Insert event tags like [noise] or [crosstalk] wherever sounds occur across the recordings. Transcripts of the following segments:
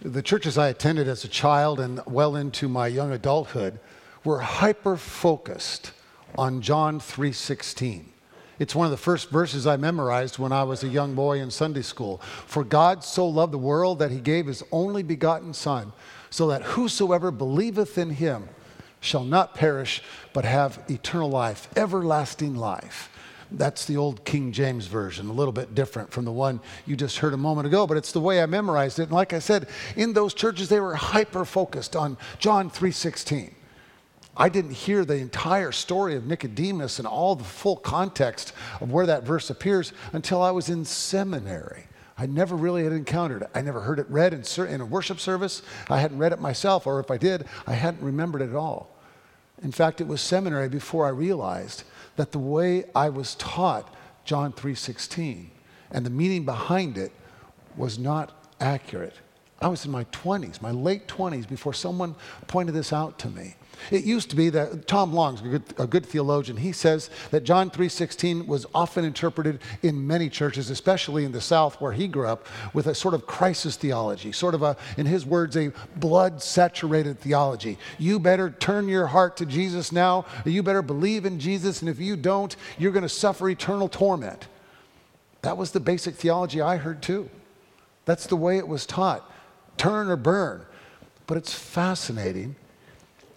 The churches I attended as a child and well into my young adulthood were hyper focused on John 3:16. It's one of the first verses I memorized when I was a young boy in Sunday school. For God so loved the world that he gave his only begotten son, so that whosoever believeth in him shall not perish but have eternal life, everlasting life. That's the old King James Version, a little bit different from the one you just heard a moment ago, but it's the way I memorized it. And like I said, in those churches they were hyper focused on John 3:16. I didn't hear the entire story of Nicodemus and all the full context of where that verse appears until I was in seminary. I never really had encountered it. I never heard it read in, in a worship service. I hadn't read it myself, or if I did, I hadn't remembered it at all. In fact, it was seminary before I realized that the way I was taught John 3:16 and the meaning behind it was not accurate. I was in my 20s, my late 20s before someone pointed this out to me. It used to be that Tom Long's a good, a good theologian. He says that John 3:16 was often interpreted in many churches, especially in the South where he grew up, with a sort of crisis theology, sort of a, in his words, a blood-saturated theology. You better turn your heart to Jesus now. You better believe in Jesus, and if you don't, you're going to suffer eternal torment. That was the basic theology I heard too. That's the way it was taught. Turn or burn. But it's fascinating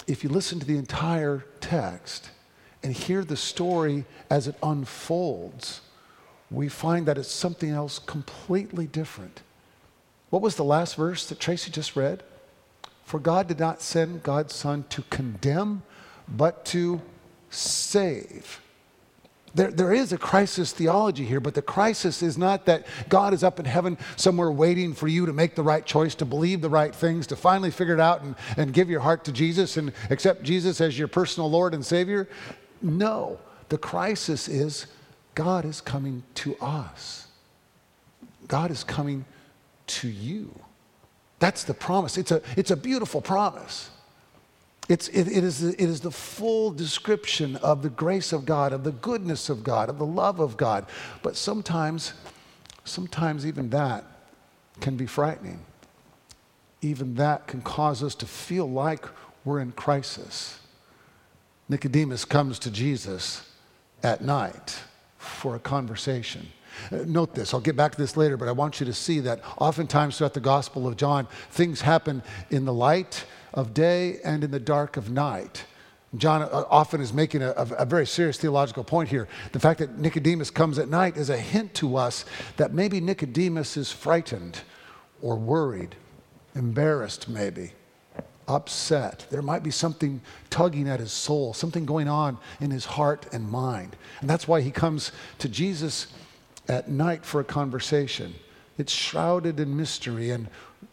if you listen to the entire text and hear the story as it unfolds, we find that it's something else completely different. What was the last verse that Tracy just read? For God did not send God's Son to condemn, but to save. There, there is a crisis theology here, but the crisis is not that God is up in heaven somewhere waiting for you to make the right choice, to believe the right things, to finally figure it out and, and give your heart to Jesus and accept Jesus as your personal Lord and Savior. No, the crisis is God is coming to us. God is coming to you. That's the promise. It's a, it's a beautiful promise. It's, it, it, is, it is the full description of the grace of God, of the goodness of God, of the love of God. But sometimes, sometimes even that can be frightening. Even that can cause us to feel like we're in crisis. Nicodemus comes to Jesus at night for a conversation. Uh, note this, I'll get back to this later, but I want you to see that oftentimes throughout the Gospel of John, things happen in the light of day and in the dark of night. John uh, often is making a, a, very serious theological point here. The fact that Nicodemus comes at night is a hint to us that maybe Nicodemus is frightened or worried, embarrassed, maybe, upset. There might be something tugging at his soul, something going on in his heart and mind. And that's why he comes to Jesus at night for a conversation. It's shrouded in mystery and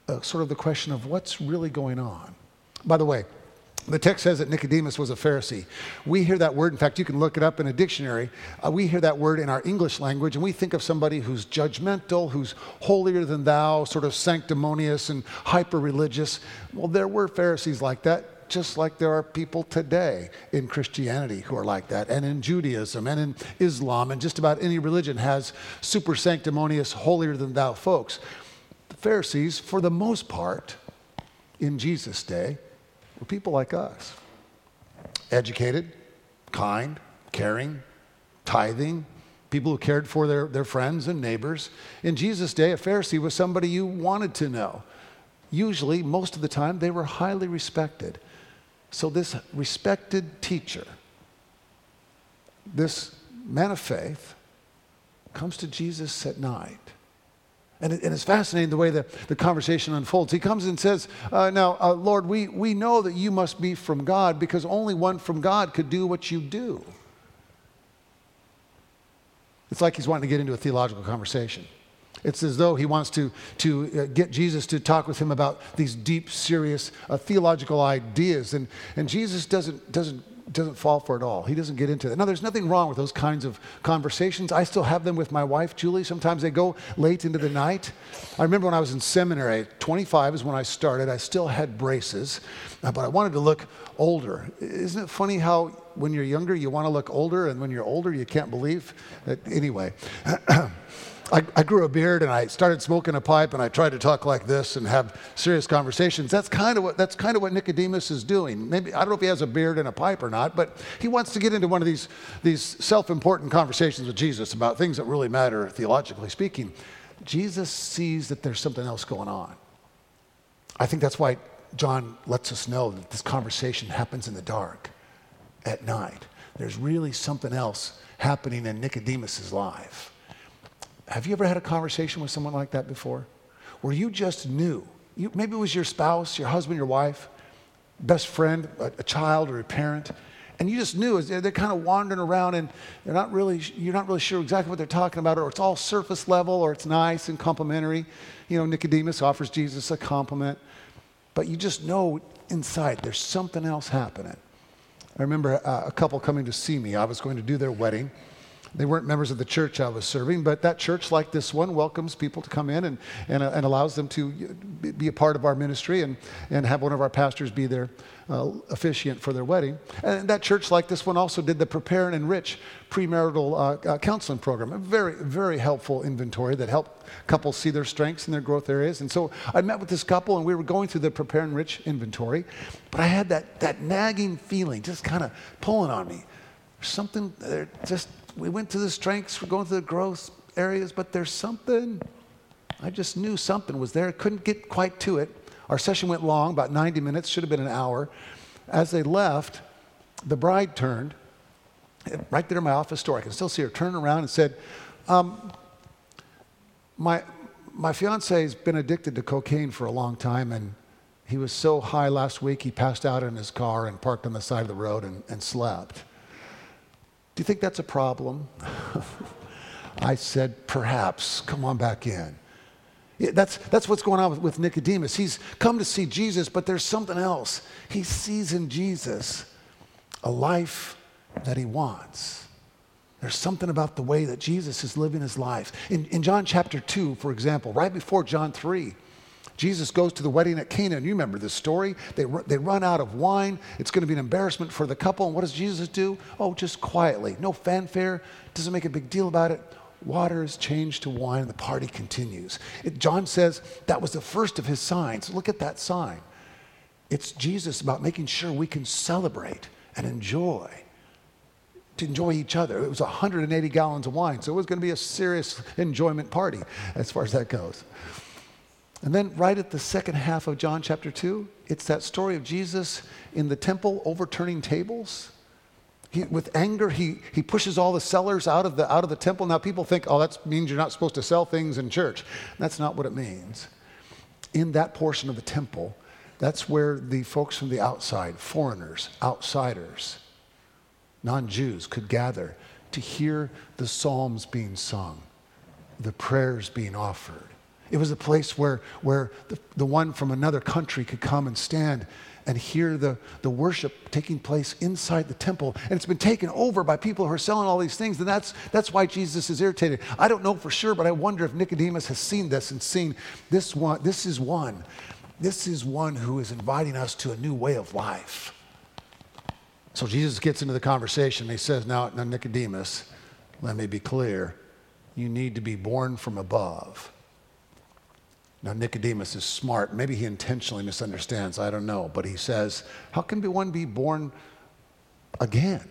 uh, sort of the question of what's really going on. By the way, the text says that Nicodemus was a Pharisee. We hear that word, in fact, you can look it up in a dictionary. Uh, we hear that word in our English language, and we think of somebody who's judgmental, who's holier than thou, sort of sanctimonious and hyper religious. Well, there were Pharisees like that, just like there are people today in Christianity who are like that, and in Judaism, and in Islam, and just about any religion has super sanctimonious, holier than thou folks. The Pharisees, for the most part, in Jesus' day, were people like us educated, kind, caring, tithing, people who cared for their, their friends and neighbors. In Jesus' day, a Pharisee was somebody you wanted to know. Usually, most of the time, they were highly respected. So, this respected teacher, this man of faith, comes to Jesus at night and, it, and, it's fascinating the way the, the conversation unfolds. He comes and says, uh, Now, uh, Lord, we, we know that you must be from God because only one from God could do what you do. It's like he's wanting to get into a theological conversation. It's as though he wants to, to uh, get Jesus to talk with him about these deep, serious uh, theological ideas. And, and Jesus doesn't, doesn't doesn't fall for it all. He doesn't get into it. Now, there's nothing wrong with those kinds of conversations. I still have them with my wife, Julie. Sometimes they go late into the night. I remember when I was in seminary, 25 is when I started. I still had braces, uh, but I wanted to look older. Isn't it funny how when you're younger, you want to look older, and when you're older, you can't believe that? Anyway. [clears throat] I, I, grew a beard and I started smoking a pipe and I tried to talk like this and have serious conversations. That's kind of what that's kind of what Nicodemus is doing. Maybe I don't know if he has a beard and a pipe or not, but he wants to get into one of these these self-important conversations with Jesus about things that really matter theologically speaking. Jesus sees that there's something else going on. I think that's why John lets us know that this conversation happens in the dark at night. There's really something else happening in Nicodemus's life. Have you ever had a conversation with someone like that before? Where you just knew, you, maybe it was your spouse, your husband, your wife, best friend, a, a child, or a parent, and you just knew they're, kind of wandering around and they're not really, you're not really sure exactly what they're talking about, or it's all surface level, or it's nice and complimentary. You know, Nicodemus offers Jesus a compliment, but you just know inside there's something else happening. I remember uh, a couple coming to see me. I was going to do their wedding. They weren't members of the church I was serving, but that church, like this one, welcomes people to come in and, and, uh, and allows them to be a part of our ministry and, and have one of our pastors be their uh, officiant for their wedding. And that church, like this one, also did the Prepare and Enrich premarital uh, uh, counseling program. A very, very helpful inventory that helped couples see their strengths and their growth areas. And so I met with this couple and we were going through the Prepare and Enrich inventory, but I had that, that nagging feeling just kind of pulling on me. Something, there just we went to the strengths, we're going to the growth areas, but there's something. I just knew something was there. Couldn't get quite to it. Our session went long, about 90 minutes, should have been an hour. As they left, the bride turned, right there in my office door. I can still see her turn around and said, um, my, my fiance has been addicted to cocaine for a long time, and he was so high last week he passed out in his car and parked on the side of the road and, and slept. Do you think that's a problem? [laughs] I said, Perhaps. Come on back in. Yeah, that's, that's what's going on with, with Nicodemus. He's come to see Jesus, but there's something else. He sees in Jesus a life that he wants. There's something about the way that Jesus is living his life. In, in John chapter 2, for example, right before John 3, Jesus goes to the wedding at Cana. and You remember this story. They, they run out of wine. It's going to be an embarrassment for the couple. And what does Jesus do? Oh, just quietly. No fanfare. Doesn't make a big deal about it. Water is changed to wine and the party continues. It, John says that was the first of his signs. Look at that sign. It's Jesus about making sure we can celebrate and enjoy to enjoy each other. It was 180 gallons of wine, so it was going to be a serious enjoyment party as far as that goes. And then, right at the second half of John chapter 2, it's that story of Jesus in the temple overturning tables. He, with anger, he, he pushes all the sellers out of, the, out of the temple. Now, people think, oh, that means you're not supposed to sell things in church. That's not what it means. In that portion of the temple, that's where the folks from the outside, foreigners, outsiders, non Jews, could gather to hear the psalms being sung, the prayers being offered it was a place where, where the, the one from another country could come and stand and hear the, the worship taking place inside the temple. And it's been taken over by people who are selling all these things. And that's, that's why Jesus is irritated. I don't know for sure, but I wonder if Nicodemus has seen this and seen this one. This is one. This is one who is inviting us to a new way of life. So Jesus gets into the conversation. and He says, Now, now Nicodemus, let me be clear. You need to be born from above. Now, Nicodemus is smart. Maybe he intentionally misunderstands. I don't know. But he says, How can one be born again?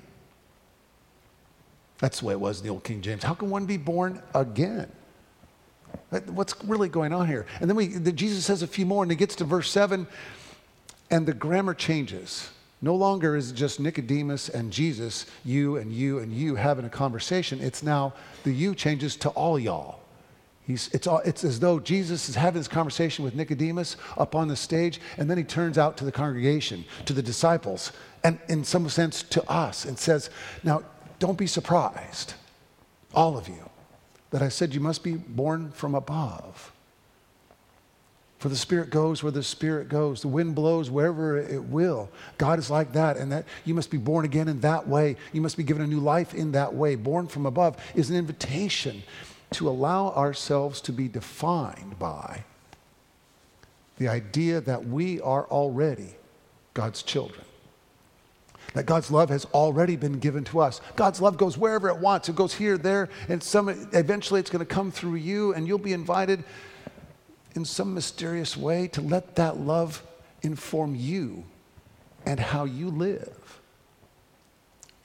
That's the way it was in the old King James. How can one be born again? What's really going on here? And then we, the, Jesus says a few more, and he gets to verse 7, and the grammar changes. No longer is it just Nicodemus and Jesus, you and you and you having a conversation. It's now the you changes to all y'all. He's, it's, all, it's as though Jesus is having this conversation with Nicodemus up on the stage, and then he turns out to the congregation, to the disciples, and in some sense to us, and says, Now, don't be surprised, all of you, that I said you must be born from above. For the Spirit goes where the Spirit goes. The wind blows wherever it will. God is like that, and that you must be born again in that way. You must be given a new life in that way. Born from above is an invitation to allow ourselves to be defined by the idea that we are already God's children. that God's love has already been given to us. God's love goes wherever it wants. It goes here, there, and some, eventually it's going to come through you, and you'll be invited in some mysterious way to let that love inform you and how you live.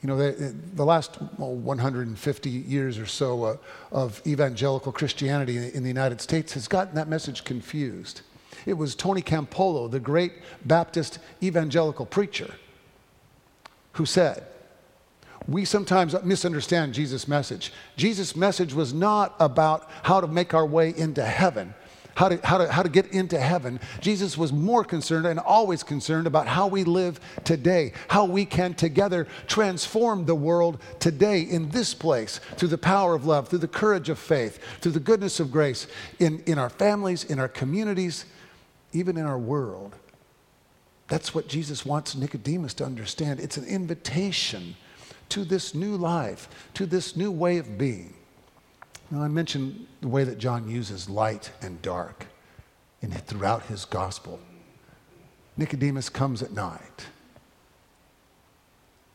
You know, the, the last well, 150 years or so uh, of evangelical Christianity in the United States has gotten that message confused. It was Tony Campolo, the great Baptist evangelical preacher, who said, we sometimes misunderstand Jesus' message. Jesus' message was not about how to make our way into heaven how to, how, to, how to get into heaven, Jesus was more concerned and always concerned about how we live today, how we can together transform the world today in this place through the power of love, through the courage of faith, through the goodness of grace in, in our families, in our communities, even in our world. That's what Jesus wants Nicodemus to understand. It's an invitation to this new life, to this new way of being. Now, I mentioned the way that John uses light and dark in, throughout his gospel. Nicodemus comes at night.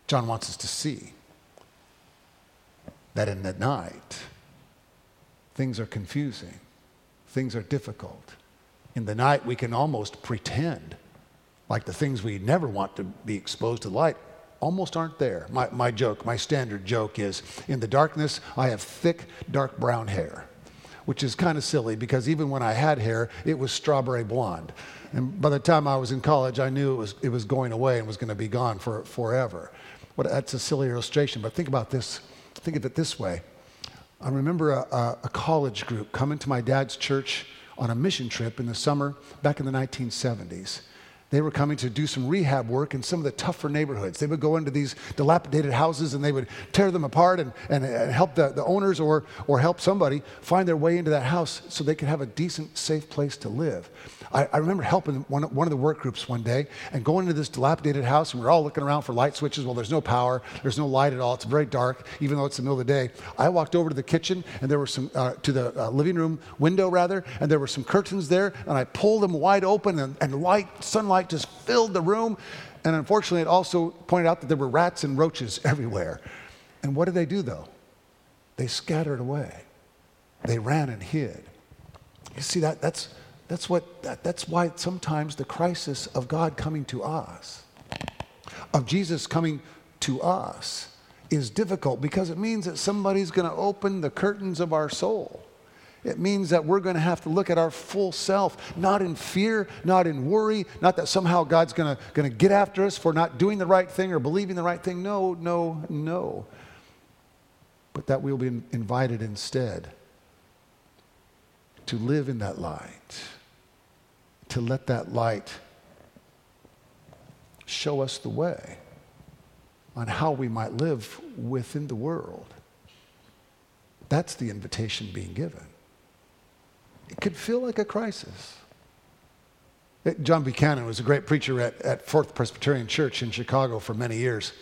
John wants us to see that in the night, things are confusing, things are difficult. In the night, we can almost pretend like the things we never want to be exposed to light almost aren't there. My, my joke, my standard joke is in the darkness, I have thick, dark brown hair, which is kind of silly because even when I had hair, it was strawberry blonde. And by the time I was in college, I knew it was, it was going away and was going to be gone for, forever. That's a silly illustration, but think about this. Think of it this way. I remember a, a, a college group coming to my dad's church on a mission trip in the summer back in the 1970s. They were coming to do some rehab work in some of the tougher neighborhoods. They would go into these dilapidated houses and they would tear them apart and, and, and help the, the owners or, or help somebody find their way into that house so they could have a decent, safe place to live. I, I, remember helping one, one of the work groups one day and going into this dilapidated house, and we are all looking around for light switches. Well, there's no power, there's no light at all. It's very dark, even though it's the middle of the day. I walked over to the kitchen, and there were some, uh, to the uh, living room window, rather, and there were some curtains there, and I pulled them wide open, and, and light, sunlight just filled the room. And unfortunately, it also pointed out that there were rats and roaches [laughs] everywhere. And what did they do, though? They scattered away. They ran and hid. You see, that, that's, that's, what, that, that's why sometimes the crisis of God coming to us, of Jesus coming to us, is difficult because it means that somebody's going to open the curtains of our soul. It means that we're going to have to look at our full self, not in fear, not in worry, not that somehow God's going to, get after us for not doing the right thing or believing the right thing. No, no, no. But that we'll be invited instead to live in that light to let that light show us the way on how we might live within the world. That's the invitation being given. It could feel like a crisis. John Buchanan was a great preacher at, at Fourth Presbyterian Church in Chicago for many years.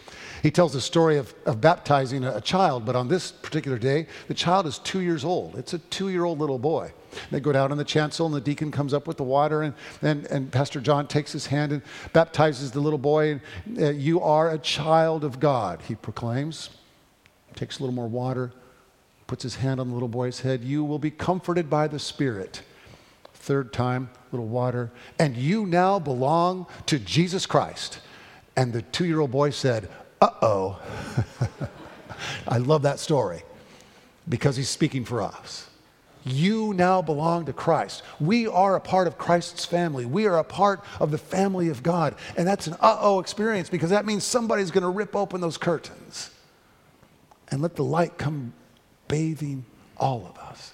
He tells the story of, of baptizing a, a child, but on this particular day, the child is two years old. It's a two year old little boy. They go down in the chancel, and the deacon comes up with the water, and, and, and Pastor John takes his hand and baptizes the little boy. Uh, you are a child of God, he proclaims. Takes a little more water, puts his hand on the little boy's head. You will be comforted by the Spirit. Third time, little water. And you now belong to Jesus Christ. And the two year old boy said, Uh oh. [laughs] I love that story because he's speaking for us. You now belong to Christ. We are a part of Christ's family. We are a part of the family of God. And that's an uh oh experience because that means somebody's going to rip open those curtains and let the light come bathing all of us.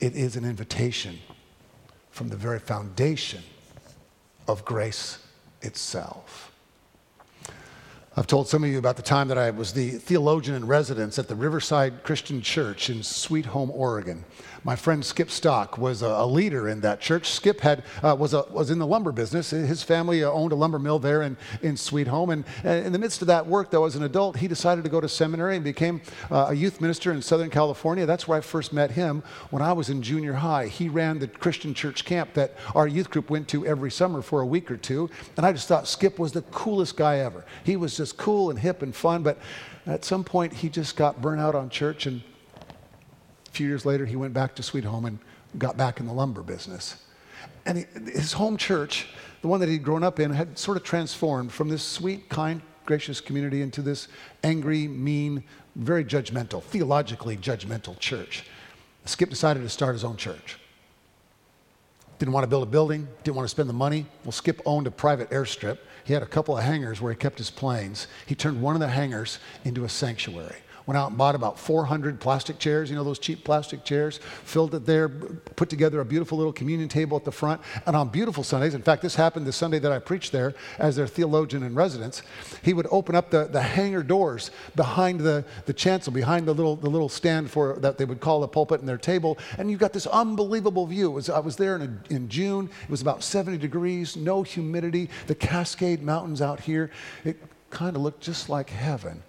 It is an invitation from the very foundation of grace itself. I've told some of you about the time that I was the theologian in residence at the Riverside Christian Church in Sweet Home, Oregon. My friend Skip Stock was a, leader in that church. Skip had, uh, was, a, was in the lumber business. His family uh, owned a lumber mill there in, in Sweet Home. And, and in the midst of that work, though, as an adult, he decided to go to seminary and became uh, a youth minister in Southern California. That's where I first met him when I was in junior high. He ran the Christian church camp that our youth group went to every summer for a week or two. And I just thought Skip was the coolest guy ever. He was just cool and hip and fun. But at some point, he just got burnt out on church and a few years later, he went back to Sweet Home and got back in the lumber business. And his home church, the one that he'd grown up in, had sort of transformed from this sweet, kind, gracious community into this angry, mean, very judgmental, theologically judgmental church. Skip decided to start his own church. Didn't want to build a building, didn't want to spend the money. Well, Skip owned a private airstrip. He had a couple of hangars where he kept his planes. He turned one of the hangars into a sanctuary went out and bought about 400 plastic chairs, you know, those cheap plastic chairs, filled it there, put together a beautiful little communion table at the front. And on beautiful Sundays, in fact, this happened the Sunday that I preached there as their theologian in residence, he would open up the, the hangar doors behind the, the chancel, behind the little, the little stand for that they would call the pulpit and their table. And you've got this unbelievable view. Was, I was there in, a, in June. It was about 70 degrees, no humidity, the Cascade Mountains out here. It kind of looked just like heaven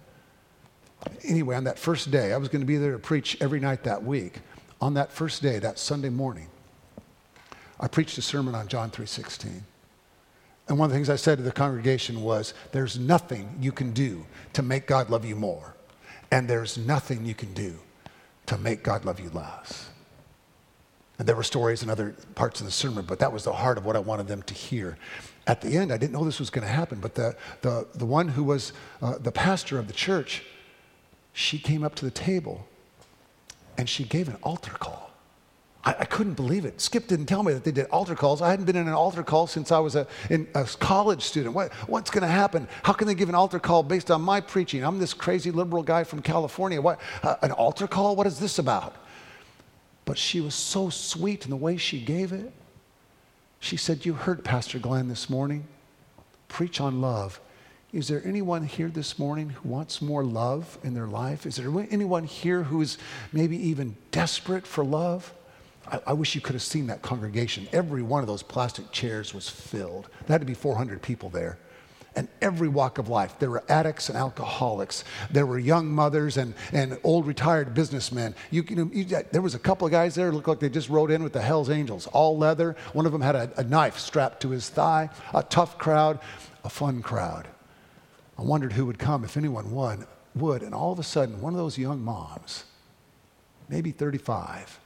anyway, on that first day, I was going to be there to preach every night that week. On that first day, that Sunday morning, I preached a sermon on John 3:16. And one of the things I said to the congregation was, there's nothing you can do to make God love you more. And there's nothing you can do to make God love you less. And there were stories in other parts of the sermon, but that was the heart of what I wanted them to hear. At the end, I didn't know this was going to happen, but the, the, the one who was uh, the pastor of the church she came up to the table and she gave an altar call. I, I, couldn't believe it. Skip didn't tell me that they did altar calls. I hadn't been in an altar call since I was a, in, a college student. What, what's going to happen? How can they give an altar call based on my preaching? I'm this crazy liberal guy from California. What, uh, an altar call? What is this about? But she was so sweet in the way she gave it. She said, You heard Pastor Glenn this morning preach on love. Is there anyone here this morning who wants more love in their life? Is there anyone here who is maybe even desperate for love? I, I, wish you could have seen that congregation. Every one of those plastic chairs was filled. There had to be 400 people there. And every walk of life. There were addicts and alcoholics. There were young mothers and, and old retired businessmen. You, you know, you, there was a couple of guys there looked like they just rode in with the Hells Angels, all leather. One of them had a, a knife strapped to his thigh. A tough crowd, a fun crowd. I wondered who would come, if anyone would, would. And all of a sudden, one of those young moms, maybe 35,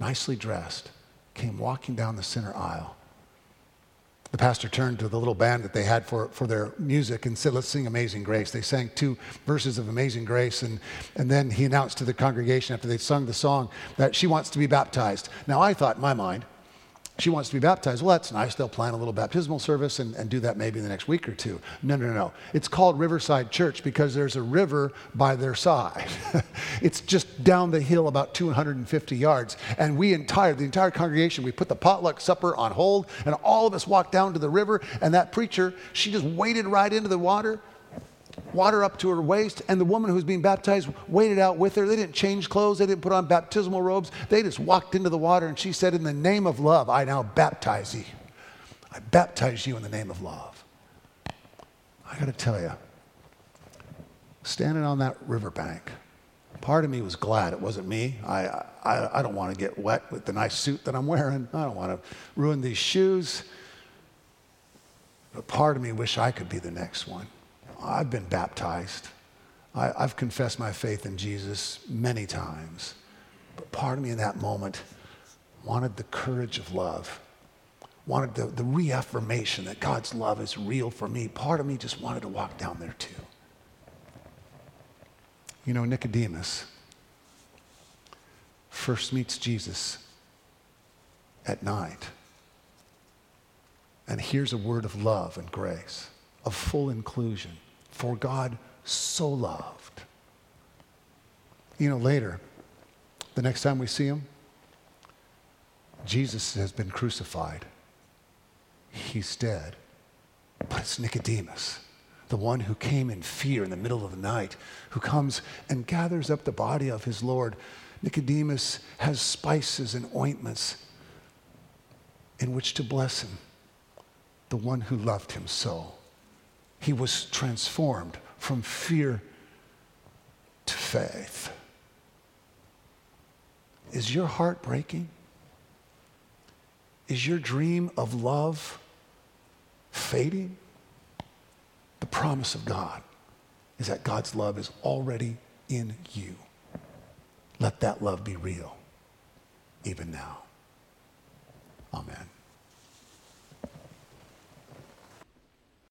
nicely dressed, came walking down the center aisle. The pastor turned to the little band that they had for, for their music and said, Let's sing Amazing Grace. They sang two verses of Amazing Grace, and, and then he announced to the congregation after they'd sung the song that she wants to be baptized. Now, I thought in my mind, she wants to be baptized. Well, that's nice. They'll plan a little baptismal service and, and do that maybe in the next week or two. No, no, no. It's called Riverside Church because there's a river by their side. [laughs] it's just down the hill about 250 yards. And we entire, the entire congregation, we put the potluck supper on hold and all of us walked down to the river. And that preacher, she just waded right into the water water up to her waist, and the woman who's being baptized waded out with her. They didn't change clothes, they didn't put on baptismal robes. They just walked into the water, and she said, In the name of love, I now baptize you. I baptize you in the name of love. I got to tell you, standing on that riverbank, part of me was glad it wasn't me. I, I, I don't want to get wet with the nice suit that I'm wearing. I don't want to ruin these shoes. But part of me wish I could be the next one. I've been baptized. I, have confessed my faith in Jesus many times. But part of me in that moment wanted the courage of love, wanted the, the reaffirmation that God's love is real for me. Part of me just wanted to walk down there too. You know, Nicodemus first meets Jesus at night and hears a word of love and grace, of full inclusion. For God so loved. You know, later, the next time we see him, Jesus has been crucified. He's dead. But it's Nicodemus the one who came in fear in the middle of the night, who comes and gathers up the body of his Lord. Nicodemus has spices and ointments in which to bless him, the one who loved him so. He was transformed from fear to faith. Is your heart breaking? Is your dream of love fading? The promise of God is that God's love is already in you. Let that love be real, even now. Amen.